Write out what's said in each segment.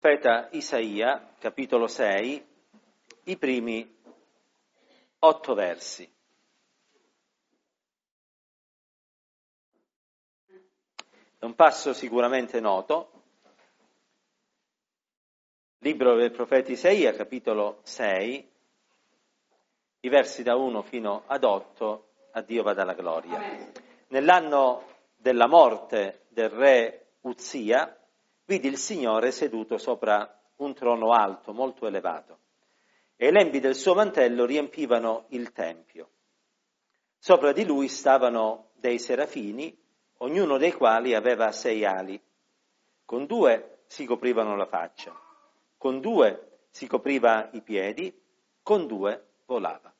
Profeta Isaia, capitolo 6, i primi otto versi. È un passo sicuramente noto. Libro del profeta Isaia, capitolo 6, i versi da 1 fino ad 8, a Dio vada la gloria. Nell'anno della morte del re Uzia, vidi il Signore seduto sopra un trono alto, molto elevato, e i lembi del suo mantello riempivano il tempio. Sopra di lui stavano dei serafini, ognuno dei quali aveva sei ali. Con due si coprivano la faccia, con due si copriva i piedi, con due volava.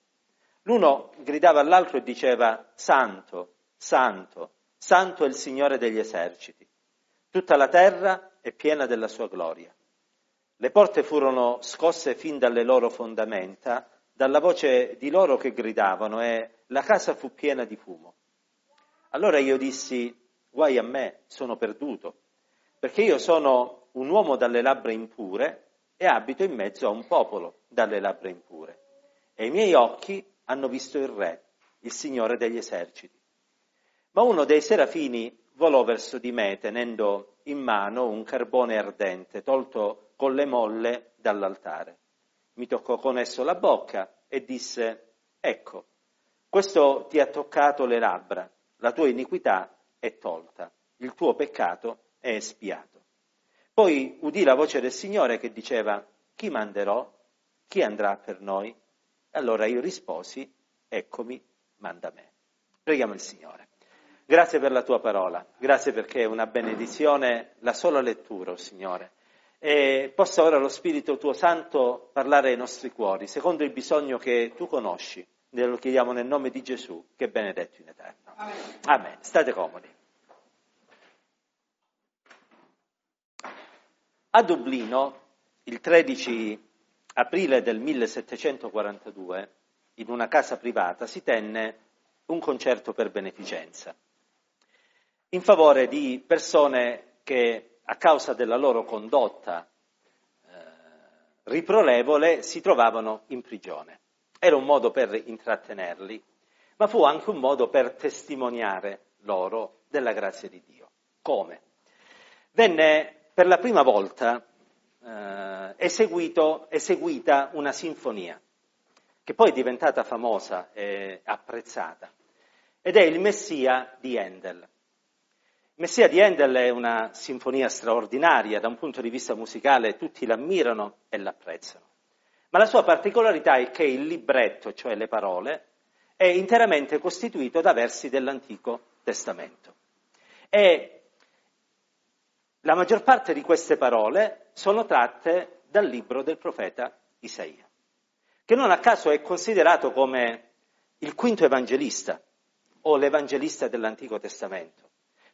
L'uno gridava all'altro e diceva Santo, Santo, Santo è il Signore degli eserciti. Tutta la terra è piena della sua gloria. Le porte furono scosse fin dalle loro fondamenta, dalla voce di loro che gridavano, e la casa fu piena di fumo. Allora io dissi, guai a me, sono perduto, perché io sono un uomo dalle labbra impure e abito in mezzo a un popolo dalle labbra impure. E i miei occhi hanno visto il Re, il Signore degli eserciti. Ma uno dei serafini volò verso di me tenendo in mano un carbone ardente tolto con le molle dall'altare. Mi toccò con esso la bocca e disse, ecco, questo ti ha toccato le labbra, la tua iniquità è tolta, il tuo peccato è espiato. Poi udì la voce del Signore che diceva, chi manderò? Chi andrà per noi? Allora io risposi, eccomi, manda me. Preghiamo il Signore. Grazie per la tua parola, grazie perché è una benedizione la sola lettura, oh Signore. E possa ora lo Spirito tuo Santo parlare ai nostri cuori, secondo il bisogno che tu conosci. Lo chiediamo nel nome di Gesù, che è benedetto in eterno. Amen. Amen. State comodi. A Dublino, il 13 aprile del 1742, in una casa privata, si tenne un concerto per beneficenza in favore di persone che a causa della loro condotta eh, riprolevole si trovavano in prigione. Era un modo per intrattenerli, ma fu anche un modo per testimoniare loro della grazia di Dio. Come? Venne per la prima volta eh, eseguita una sinfonia, che poi è diventata famosa e apprezzata, ed è il Messia di Handel. Messia di Handel è una sinfonia straordinaria, da un punto di vista musicale tutti l'ammirano e l'apprezzano. Ma la sua particolarità è che il libretto, cioè le parole, è interamente costituito da versi dell'Antico Testamento. E la maggior parte di queste parole sono tratte dal libro del profeta Isaia, che non a caso è considerato come il quinto evangelista o l'evangelista dell'Antico Testamento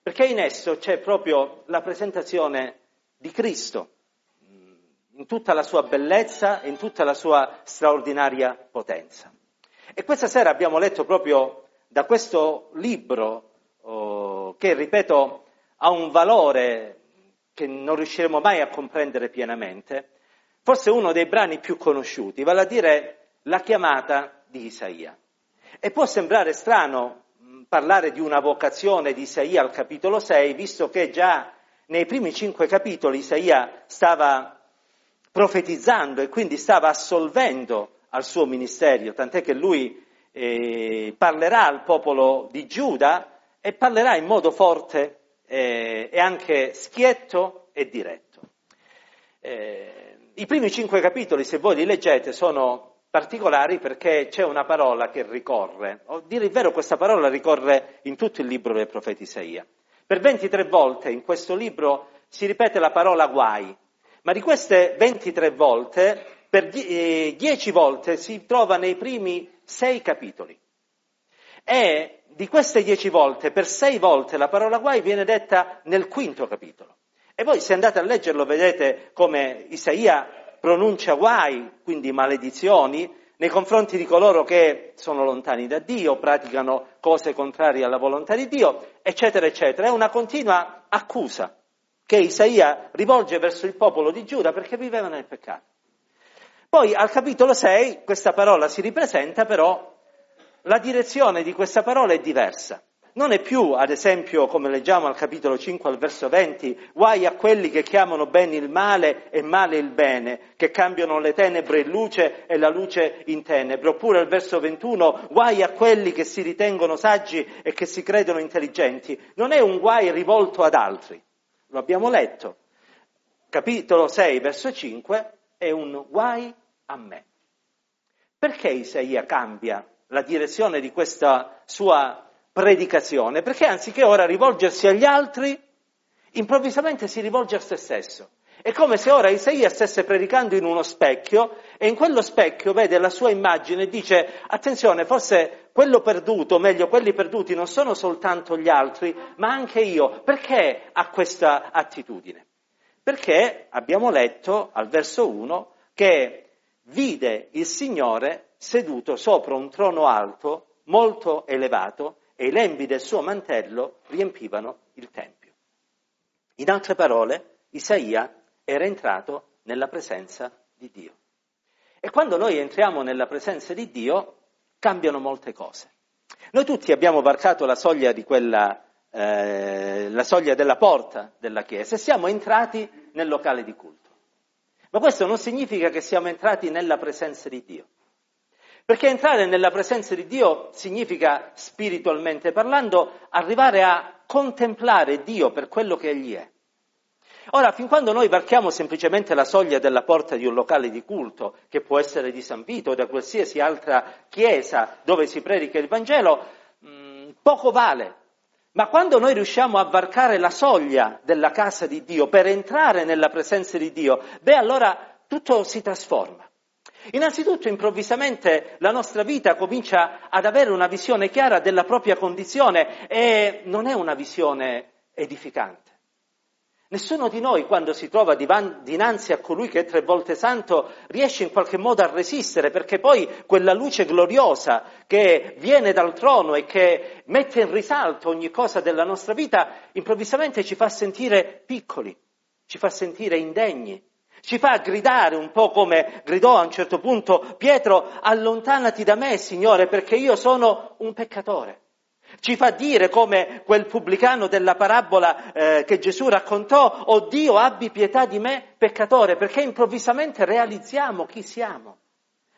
perché in esso c'è proprio la presentazione di Cristo mm, in tutta la sua bellezza e in tutta la sua straordinaria potenza. E questa sera abbiamo letto proprio da questo libro oh, che, ripeto, ha un valore che non riusciremo mai a comprendere pienamente, forse uno dei brani più conosciuti, vale a dire la chiamata di Isaia. E può sembrare strano parlare di una vocazione di Isaia al capitolo 6, visto che già nei primi cinque capitoli Isaia stava profetizzando e quindi stava assolvendo al suo ministero, tant'è che lui eh, parlerà al popolo di Giuda e parlerà in modo forte eh, e anche schietto e diretto. Eh, I primi cinque capitoli, se voi li leggete, sono particolari perché c'è una parola che ricorre, o dire il vero questa parola ricorre in tutto il libro del profeta Isaia. Per 23 volte in questo libro si ripete la parola guai, ma di queste 23 volte, per 10 eh, volte si trova nei primi 6 capitoli. E di queste 10 volte, per 6 volte la parola guai viene detta nel quinto capitolo. E voi se andate a leggerlo vedete come Isaia pronuncia guai, quindi maledizioni, nei confronti di coloro che sono lontani da Dio, praticano cose contrarie alla volontà di Dio, eccetera, eccetera. È una continua accusa che Isaia rivolge verso il popolo di Giuda perché viveva nel peccato. Poi al capitolo 6 questa parola si ripresenta, però la direzione di questa parola è diversa. Non è più, ad esempio, come leggiamo al capitolo 5 al verso 20, guai a quelli che chiamano bene il male e male il bene, che cambiano le tenebre in luce e la luce in tenebre. Oppure al verso 21, guai a quelli che si ritengono saggi e che si credono intelligenti. Non è un guai rivolto ad altri, lo abbiamo letto. Capitolo 6, verso 5, è un guai a me. Perché Isaia cambia la direzione di questa sua predicazione, perché anziché ora rivolgersi agli altri, improvvisamente si rivolge a se stesso. È come se ora Isaia stesse predicando in uno specchio e in quello specchio vede la sua immagine e dice attenzione, forse quello perduto, meglio quelli perduti non sono soltanto gli altri, ma anche io. Perché ha questa attitudine? Perché abbiamo letto al verso 1 che vide il Signore seduto sopra un trono alto, molto elevato, e i lembi del suo mantello riempivano il Tempio. In altre parole, Isaia era entrato nella presenza di Dio. E quando noi entriamo nella presenza di Dio, cambiano molte cose. Noi tutti abbiamo varcato la soglia, quella, eh, la soglia della porta della Chiesa e siamo entrati nel locale di culto. Ma questo non significa che siamo entrati nella presenza di Dio. Perché entrare nella presenza di Dio significa, spiritualmente parlando, arrivare a contemplare Dio per quello che Egli è. Ora, fin quando noi varchiamo semplicemente la soglia della porta di un locale di culto, che può essere di San Vito o da qualsiasi altra chiesa dove si predica il Vangelo, mh, mm, poco vale. Ma quando noi riusciamo a varcare la soglia della casa di Dio per entrare nella presenza di Dio, beh allora tutto si trasforma. Innanzitutto, improvvisamente la nostra vita comincia ad avere una visione chiara della propria condizione e non è una visione edificante. Nessuno di noi, quando si trova dinanzi a colui che è tre volte santo, riesce in qualche modo a resistere, perché poi quella luce gloriosa che viene dal trono e che mette in risalto ogni cosa della nostra vita, improvvisamente ci fa sentire piccoli, ci fa sentire indegni, ci fa gridare un po' come gridò a un certo punto Pietro, allontanati da me, Signore, perché io sono un peccatore. Ci fa dire come quel pubblicano della parabola eh, che Gesù raccontò, oh Dio abbi pietà di me, peccatore, perché improvvisamente realizziamo chi siamo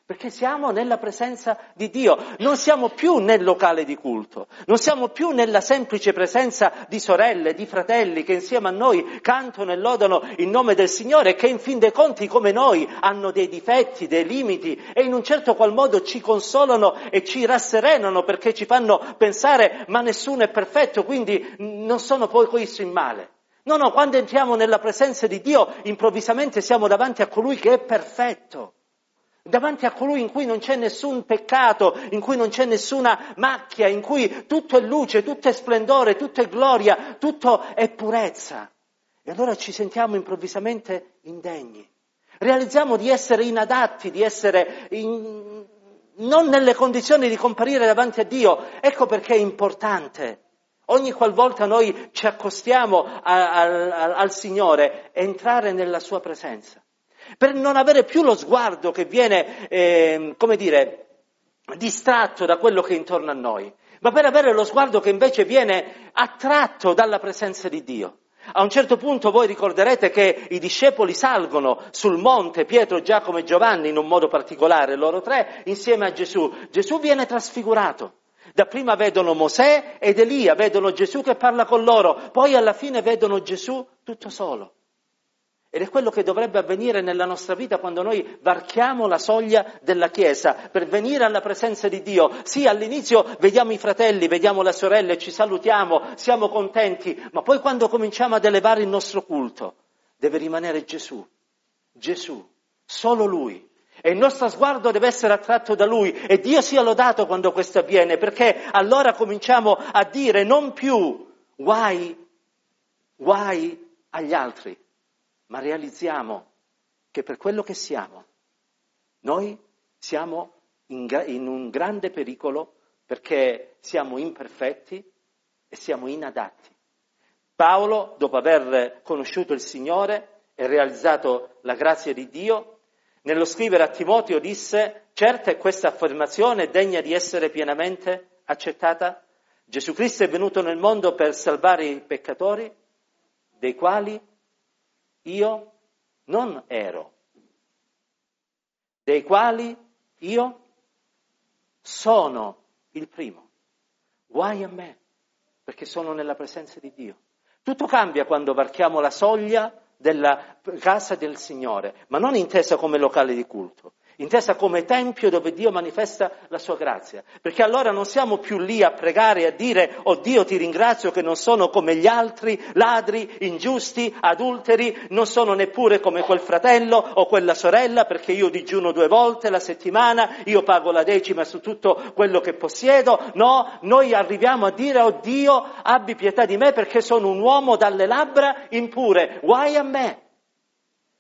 perché siamo nella presenza di Dio, non siamo più nel locale di culto, non siamo più nella semplice presenza di sorelle, di fratelli che insieme a noi cantano e lodano il nome del Signore, che in fin dei conti come noi hanno dei difetti, dei limiti e in un certo qual modo ci consolano e ci rasserenano perché ci fanno pensare ma nessuno è perfetto, quindi non sono poi questo in male. No, no, quando entriamo nella presenza di Dio improvvisamente siamo davanti a colui che è perfetto davanti a colui in cui non c'è nessun peccato, in cui non c'è nessuna macchia, in cui tutto è luce, tutto è splendore, tutto è gloria, tutto è purezza. E allora ci sentiamo improvvisamente indegni. Realizziamo di essere inadatti, di essere in... non nelle condizioni di comparire davanti a Dio. Ecco perché è importante. Ogni qualvolta noi ci accostiamo a, a, al Signore, entrare nella sua presenza per non avere più lo sguardo che viene, eh, come dire, distratto da quello che è intorno a noi, ma per avere lo sguardo che invece viene attratto dalla presenza di Dio. A un certo punto voi ricorderete che i discepoli salgono sul monte, Pietro, Giacomo e Giovanni in un modo particolare, loro tre, insieme a Gesù. Gesù viene trasfigurato. Dapprima vedono Mosè ed Elia, vedono Gesù che parla con loro, poi alla fine vedono Gesù tutto solo. Ed è quello che dovrebbe avvenire nella nostra vita quando noi varchiamo la soglia della Chiesa per venire alla presenza di Dio. Sì, all'inizio vediamo i fratelli, vediamo le sorelle, ci salutiamo, siamo contenti, ma poi quando cominciamo ad elevare il nostro culto, deve rimanere Gesù. Gesù, solo Lui. E il nostro sguardo deve essere attratto da Lui e Dio sia lodato quando questo avviene, perché allora cominciamo a dire non più guai, guai agli altri, ma realizziamo che per quello che siamo, noi siamo in, in un grande pericolo perché siamo imperfetti e siamo inadatti. Paolo, dopo aver conosciuto il Signore e realizzato la grazia di Dio, nello scrivere a Timoteo disse, certa è questa affermazione degna di essere pienamente accettata? Gesù Cristo è venuto nel mondo per salvare i peccatori, dei quali io non ero, dei quali io sono il primo. Guai a me, perché sono nella presenza di Dio. Tutto cambia quando varchiamo la soglia della casa del Signore, ma non intesa come locale di culto, intesa come tempio dove Dio manifesta la sua grazia, perché allora non siamo più lì a pregare e a dire, oh Dio ti ringrazio che non sono come gli altri, ladri, ingiusti, adulteri, non sono neppure come quel fratello o quella sorella, perché io digiuno due volte la settimana, io pago la decima su tutto quello che possiedo, no, noi arriviamo a dire, oh Dio abbi pietà di me perché sono un uomo dalle labbra impure, guai a me,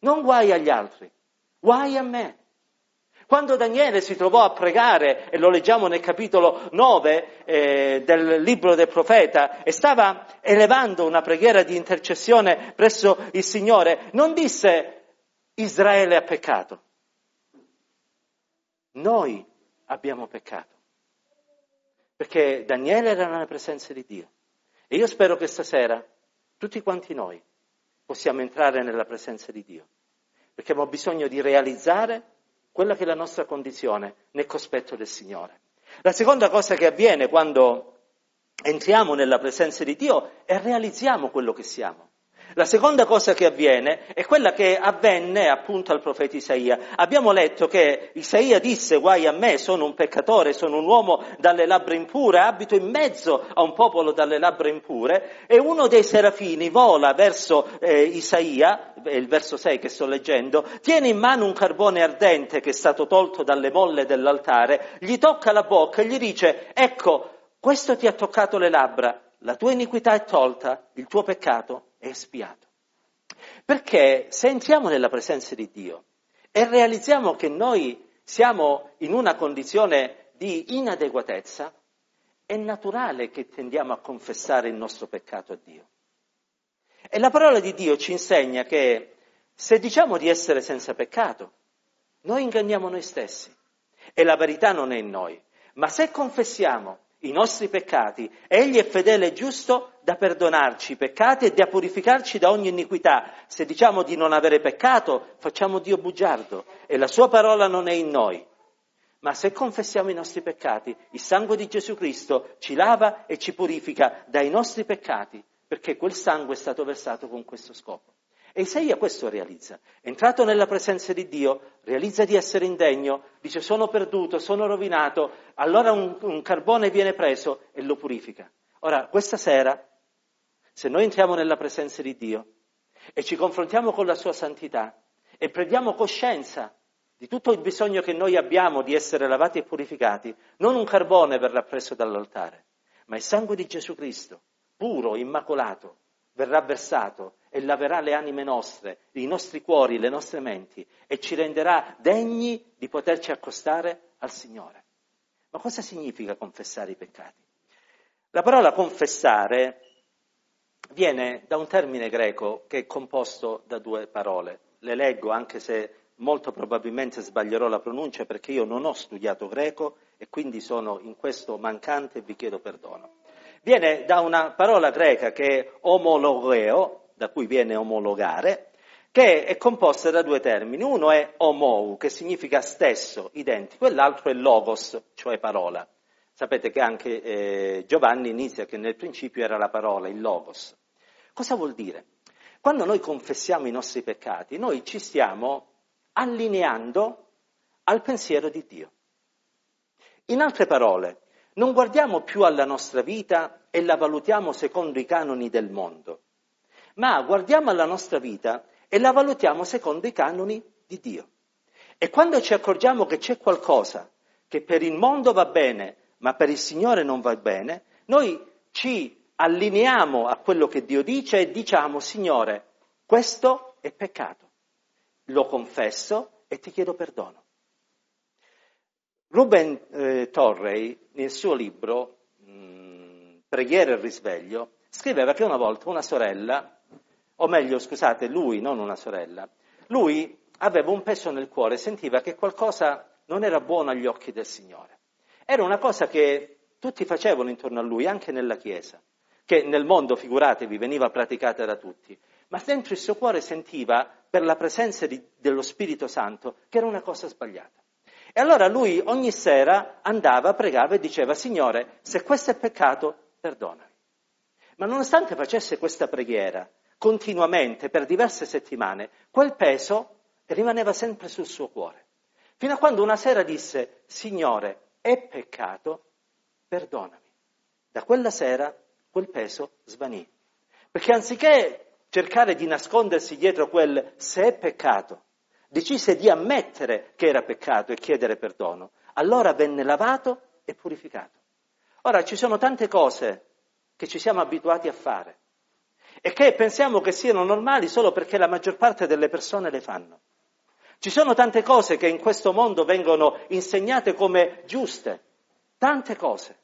non guai agli altri, guai a me. Quando Daniele si trovò a pregare, e lo leggiamo nel capitolo 9 eh, del libro del profeta, e stava elevando una preghiera di intercessione presso il Signore, non disse Israele ha peccato. Noi abbiamo peccato. Perché Daniele era nella presenza di Dio. E io spero che stasera tutti quanti noi possiamo entrare nella presenza di Dio. Perché abbiamo bisogno di realizzare quella che è la nostra condizione nel cospetto del Signore. La seconda cosa che avviene quando entriamo nella presenza di Dio è realizziamo quello che siamo. La seconda cosa che avviene è quella che avvenne appunto al profeta Isaia. Abbiamo letto che Isaia disse guai a me, sono un peccatore, sono un uomo dalle labbra impure, abito in mezzo a un popolo dalle labbra impure e uno dei serafini vola verso eh, Isaia, il verso 6 che sto leggendo, tiene in mano un carbone ardente che è stato tolto dalle molle dell'altare, gli tocca la bocca e gli dice ecco, questo ti ha toccato le labbra, la tua iniquità è tolta, il tuo peccato è espiato. Perché se entriamo nella presenza di Dio e realizziamo che noi siamo in una condizione di inadeguatezza, è naturale che tendiamo a confessare il nostro peccato a Dio. E la parola di Dio ci insegna che se diciamo di essere senza peccato, noi inganniamo noi stessi e la verità non è in noi. Ma se confessiamo i nostri peccati, Egli è fedele e giusto da perdonarci i peccati e da purificarci da ogni iniquità. Se diciamo di non avere peccato, facciamo Dio bugiardo e la sua parola non è in noi. Ma se confessiamo i nostri peccati, il sangue di Gesù Cristo ci lava e ci purifica dai nostri peccati, perché quel sangue è stato versato con questo scopo. E Isaia questo realizza. Entrato nella presenza di Dio, realizza di essere indegno, dice sono perduto, sono rovinato, allora un, un carbone viene preso e lo purifica. Ora, questa sera, se noi entriamo nella presenza di Dio e ci confrontiamo con la sua santità e prendiamo coscienza di tutto il bisogno che noi abbiamo di essere lavati e purificati, non un carbone verrà preso dall'altare, ma il sangue di Gesù Cristo, puro, immacolato, verrà versato e laverà le anime nostre, i nostri cuori, le nostre menti e ci renderà degni di poterci accostare al Signore. Ma cosa significa confessare i peccati? La parola confessare viene da un termine greco che è composto da due parole. Le leggo anche se molto probabilmente sbaglierò la pronuncia perché io non ho studiato greco e quindi sono in questo mancante e vi chiedo perdono viene da una parola greca che è omologeo, da cui viene omologare, che è composta da due termini. Uno è omou, che significa stesso, identico, e l'altro è logos, cioè parola. Sapete che anche eh, Giovanni inizia che nel principio era la parola, il logos. Cosa vuol dire? Quando noi confessiamo i nostri peccati, noi ci stiamo allineando al pensiero di Dio. In altre parole, non guardiamo più alla nostra vita e la valutiamo secondo i canoni del mondo, ma guardiamo alla nostra vita e la valutiamo secondo i canoni di Dio. E quando ci accorgiamo che c'è qualcosa che per il mondo va bene, ma per il Signore non va bene, noi ci allineiamo a quello che Dio dice e diciamo, Signore, questo è peccato. Lo confesso e ti chiedo perdono. Ruben eh, Torrey, nel suo libro mh, mm, Preghiera e risveglio, scriveva che una volta una sorella, o meglio scusate, lui, non una sorella, lui aveva un peso nel cuore, sentiva che qualcosa non era buono agli occhi del Signore. Era una cosa che tutti facevano intorno a lui, anche nella Chiesa, che nel mondo, figuratevi, veniva praticata da tutti, ma dentro il suo cuore sentiva, per la presenza di, dello Spirito Santo, che era una cosa sbagliata. E allora lui ogni sera andava, pregava e diceva, Signore, se questo è peccato, perdonami. Ma nonostante facesse questa preghiera continuamente per diverse settimane, quel peso rimaneva sempre sul suo cuore. Fino a quando una sera disse, Signore, è peccato, perdonami. Da quella sera quel peso svanì. Perché anziché cercare di nascondersi dietro quel se è peccato, decise di ammettere che era peccato e chiedere perdono. Allora venne lavato e purificato. Ora ci sono tante cose che ci siamo abituati a fare e che pensiamo che siano normali solo perché la maggior parte delle persone le fanno. Ci sono tante cose che in questo mondo vengono insegnate come giuste, tante cose.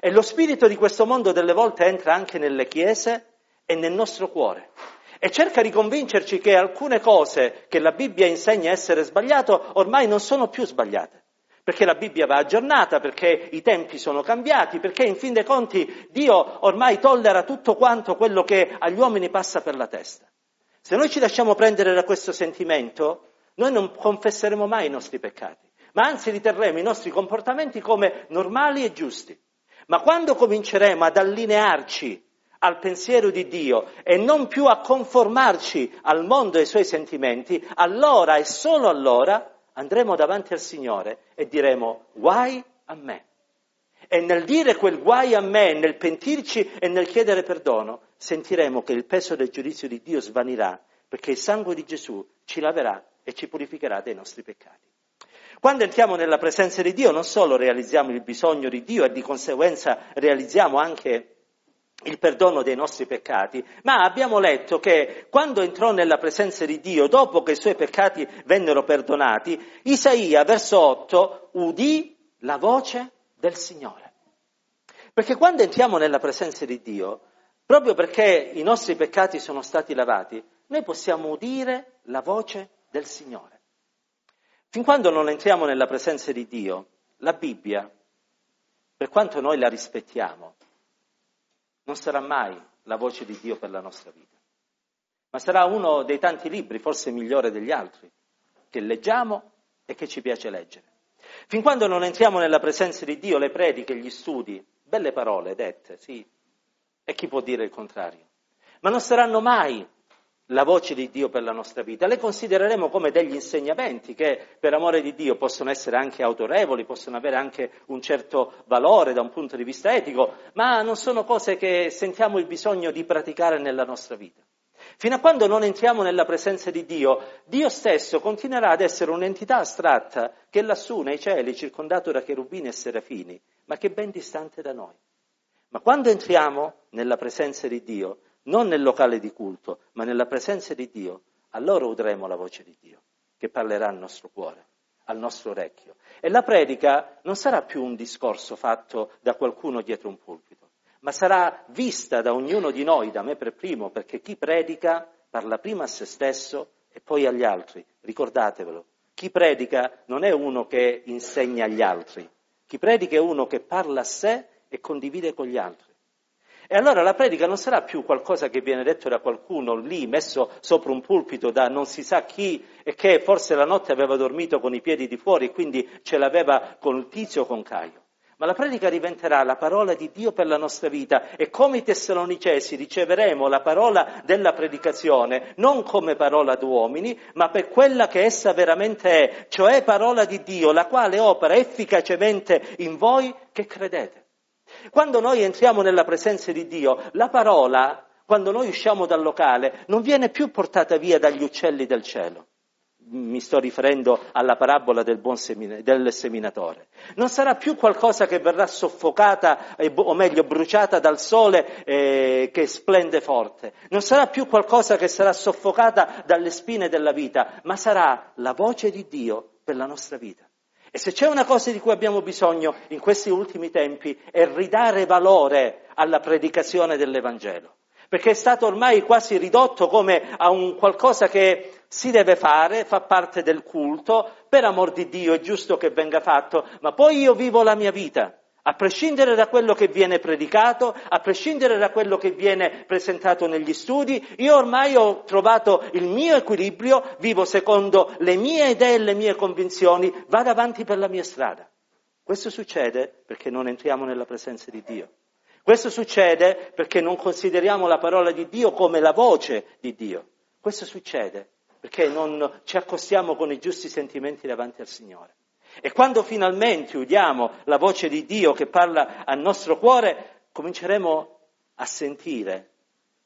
E lo spirito di questo mondo delle volte entra anche nelle chiese e nel nostro cuore e cerca di convincerci che alcune cose che la Bibbia insegna essere sbagliate ormai non sono più sbagliate. Perché la Bibbia va aggiornata, perché i tempi sono cambiati, perché in fin dei conti Dio ormai tollera tutto quanto quello che agli uomini passa per la testa. Se noi ci lasciamo prendere da questo sentimento, noi non confesseremo mai i nostri peccati, ma anzi riterremo i nostri comportamenti come normali e giusti. Ma quando cominceremo ad allinearci al pensiero di Dio e non più a conformarci al mondo e ai suoi sentimenti, allora e solo allora andremo davanti al Signore e diremo guai a me. E nel dire quel guai a me, nel pentirci e nel chiedere perdono, sentiremo che il peso del giudizio di Dio svanirà, perché il sangue di Gesù ci laverà e ci purificherà dei nostri peccati. Quando entriamo nella presenza di Dio non solo realizziamo il bisogno di Dio e di conseguenza realizziamo anche il perdono dei nostri peccati, ma abbiamo letto che quando entrò nella presenza di Dio, dopo che i suoi peccati vennero perdonati, Isaia, verso 8, udì la voce del Signore. Perché quando entriamo nella presenza di Dio, proprio perché i nostri peccati sono stati lavati, noi possiamo udire la voce del Signore. Fin quando non entriamo nella presenza di Dio, la Bibbia, per quanto noi la rispettiamo, non sarà mai la voce di Dio per la nostra vita, ma sarà uno dei tanti libri, forse migliore degli altri, che leggiamo e che ci piace leggere. Fin quando non entriamo nella presenza di Dio, le prediche, gli studi, belle parole dette, sì, e chi può dire il contrario, ma non saranno mai la voce di Dio per la nostra vita, le considereremo come degli insegnamenti che per amore di Dio possono essere anche autorevoli, possono avere anche un certo valore da un punto di vista etico, ma non sono cose che sentiamo il bisogno di praticare nella nostra vita. Fino a quando non entriamo nella presenza di Dio, Dio stesso continuerà ad essere un'entità astratta che lassù nei cieli, circondato da cherubini e serafini, ma che è ben distante da noi. Ma quando entriamo nella presenza di Dio, non nel locale di culto, ma nella presenza di Dio, allora udremo la voce di Dio che parlerà al nostro cuore, al nostro orecchio. E la predica non sarà più un discorso fatto da qualcuno dietro un pulpito, ma sarà vista da ognuno di noi, da me per primo, perché chi predica parla prima a se stesso e poi agli altri. Ricordatevelo, chi predica non è uno che insegna agli altri, chi predica è uno che parla a sé e condivide con gli altri. E allora la predica non sarà più qualcosa che viene detto da qualcuno lì, messo sopra un pulpito da non si sa chi e che forse la notte aveva dormito con i piedi di fuori e quindi ce l'aveva con Tizio o con Caio. Ma la predica diventerà la parola di Dio per la nostra vita e come i tessalonicesi riceveremo la parola della predicazione non come parola d'uomini, ma per quella che essa veramente è, cioè parola di Dio, la quale opera efficacemente in voi che credete. Quando noi entriamo nella presenza di Dio, la parola, quando noi usciamo dal locale, non viene più portata via dagli uccelli del cielo. Mi sto riferendo alla parabola del, semina, del seminatore. Non sarà più qualcosa che verrà soffocata, o meglio bruciata dal sole eh, che splende forte. Non sarà più qualcosa che sarà soffocata dalle spine della vita, ma sarà la voce di Dio per la nostra vita. E se c'è una cosa di cui abbiamo bisogno in questi ultimi tempi è ridare valore alla predicazione dell'Evangelo, perché è stato ormai quasi ridotto come a un qualcosa che si deve fare, fa parte del culto, per amor di Dio è giusto che venga fatto, ma poi io vivo la mia vita. A prescindere da quello che viene predicato, a prescindere da quello che viene presentato negli studi, io ormai ho trovato il mio equilibrio, vivo secondo le mie idee e le mie convinzioni, vado avanti per la mia strada. Questo succede perché non entriamo nella presenza di Dio. Questo succede perché non consideriamo la parola di Dio come la voce di Dio. Questo succede perché non ci accostiamo con i giusti sentimenti davanti al Signore. E quando finalmente udiamo la voce di Dio che parla al nostro cuore, cominceremo a sentire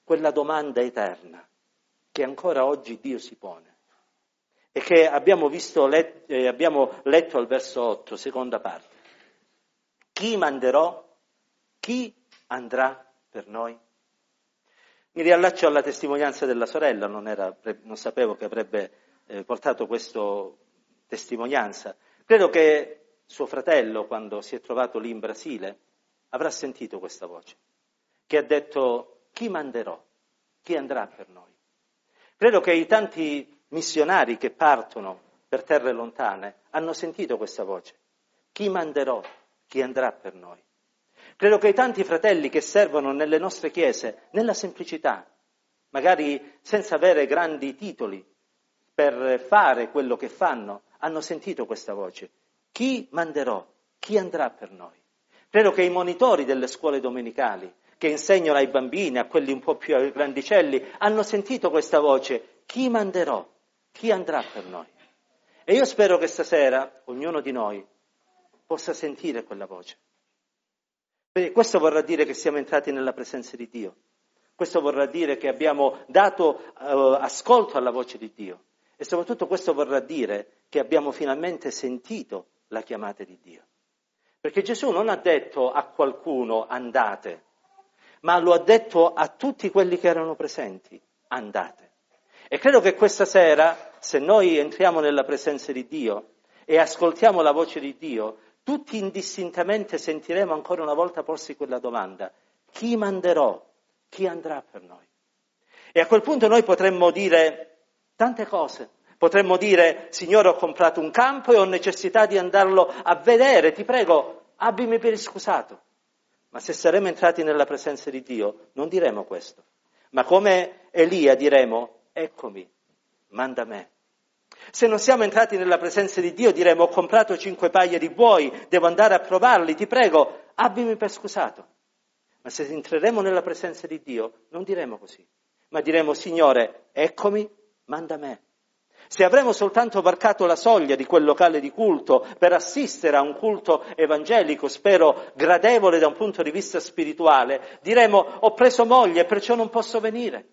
quella domanda eterna che ancora oggi Dio si pone e che abbiamo, visto, let, eh, abbiamo letto al verso 8, seconda parte. Chi manderò? Chi andrà per noi? Mi riallaccio alla testimonianza della sorella, non, era, non sapevo che avrebbe eh, portato questa testimonianza. Credo che suo fratello, quando si è trovato lì in Brasile, avrà sentito questa voce, che ha detto chi manderò, chi andrà per noi. Credo che i tanti missionari che partono per terre lontane hanno sentito questa voce, chi manderò, chi andrà per noi. Credo che i tanti fratelli che servono nelle nostre chiese, nella semplicità, magari senza avere grandi titoli per fare quello che fanno, hanno sentito questa voce. Chi manderò? Chi andrà per noi? Credo che i monitori delle scuole domenicali, che insegnano ai bambini, a quelli un po' più grandicelli, hanno sentito questa voce. Chi manderò? Chi andrà per noi? E io spero che stasera ognuno di noi possa sentire quella voce. Perché questo vorrà dire che siamo entrati nella presenza di Dio. Questo vorrà dire che abbiamo dato uh, ascolto alla voce di Dio. E soprattutto questo vorrà dire che abbiamo finalmente sentito la chiamata di Dio. Perché Gesù non ha detto a qualcuno andate, ma lo ha detto a tutti quelli che erano presenti, andate. E credo che questa sera, se noi entriamo nella presenza di Dio e ascoltiamo la voce di Dio, tutti indistintamente sentiremo ancora una volta porsi quella domanda, chi manderò? Chi andrà per noi? E a quel punto noi potremmo dire, Tante cose. Potremmo dire, Signore, ho comprato un campo e ho necessità di andarlo a vedere, ti prego, abbimi per scusato. Ma se saremo entrati nella presenza di Dio, non diremo questo. Ma come Elia diremo, eccomi, manda me. Se non siamo entrati nella presenza di Dio, diremo, ho comprato cinque paia di buoi, devo andare a provarli, ti prego, abbimi per scusato. Ma se entreremo nella presenza di Dio, non diremo così, ma diremo, Signore, eccomi, manda me. Se avremo soltanto varcato la soglia di quel locale di culto per assistere a un culto evangelico, spero gradevole da un punto di vista spirituale, diremo ho preso moglie e perciò non posso venire.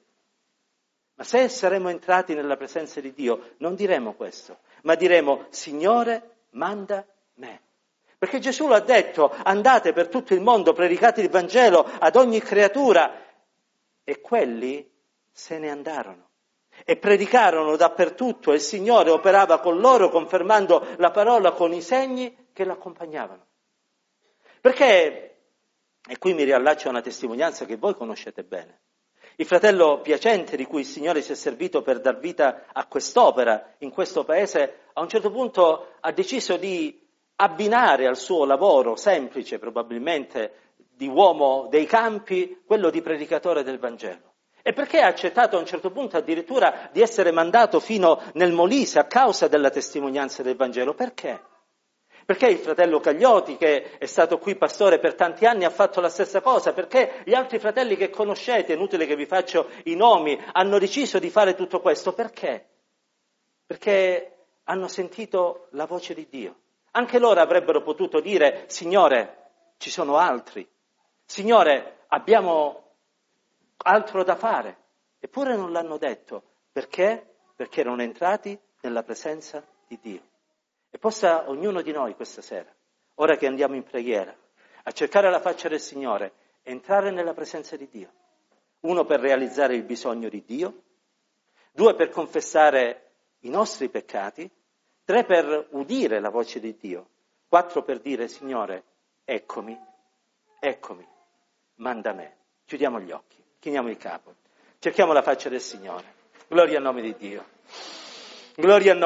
Ma se saremo entrati nella presenza di Dio, non diremo questo, ma diremo Signore, manda me. Perché Gesù l'ha detto, andate per tutto il mondo, predicate il Vangelo ad ogni creatura. E quelli se ne andarono e predicarono dappertutto e il Signore operava con loro confermando la parola con i segni che l'accompagnavano. Perché, e qui mi riallaccio a una testimonianza che voi conoscete bene, il fratello Piacente di cui il Signore si è servito per dar vita a quest'opera in questo paese, a un certo punto ha deciso di abbinare al suo lavoro semplice, probabilmente di uomo dei campi, quello di predicatore del Vangelo. E perché ha accettato a un certo punto addirittura di essere mandato fino nel Molise a causa della testimonianza del Vangelo? Perché? Perché il fratello Cagliotti, che è stato qui pastore per tanti anni, ha fatto la stessa cosa? Perché gli altri fratelli che conoscete, inutile che vi faccio i nomi, hanno deciso di fare tutto questo? Perché? Perché hanno sentito la voce di Dio. Anche loro avrebbero potuto dire, Signore, ci sono altri. Signore, abbiamo altro da fare. Eppure non l'hanno detto. Perché? Perché erano entrati nella presenza di Dio. E possa ognuno di noi questa sera, ora che andiamo in preghiera, a cercare la faccia del Signore, entrare nella presenza di Dio. Uno per realizzare il bisogno di Dio, due per confessare i nostri peccati, tre per udire la voce di Dio, quattro per dire Signore, eccomi, eccomi, manda me. Chiudiamo gli occhi, chiniamo il capo, cerchiamo la faccia del Signore. Gloria al nome di Dio. Gloria al nome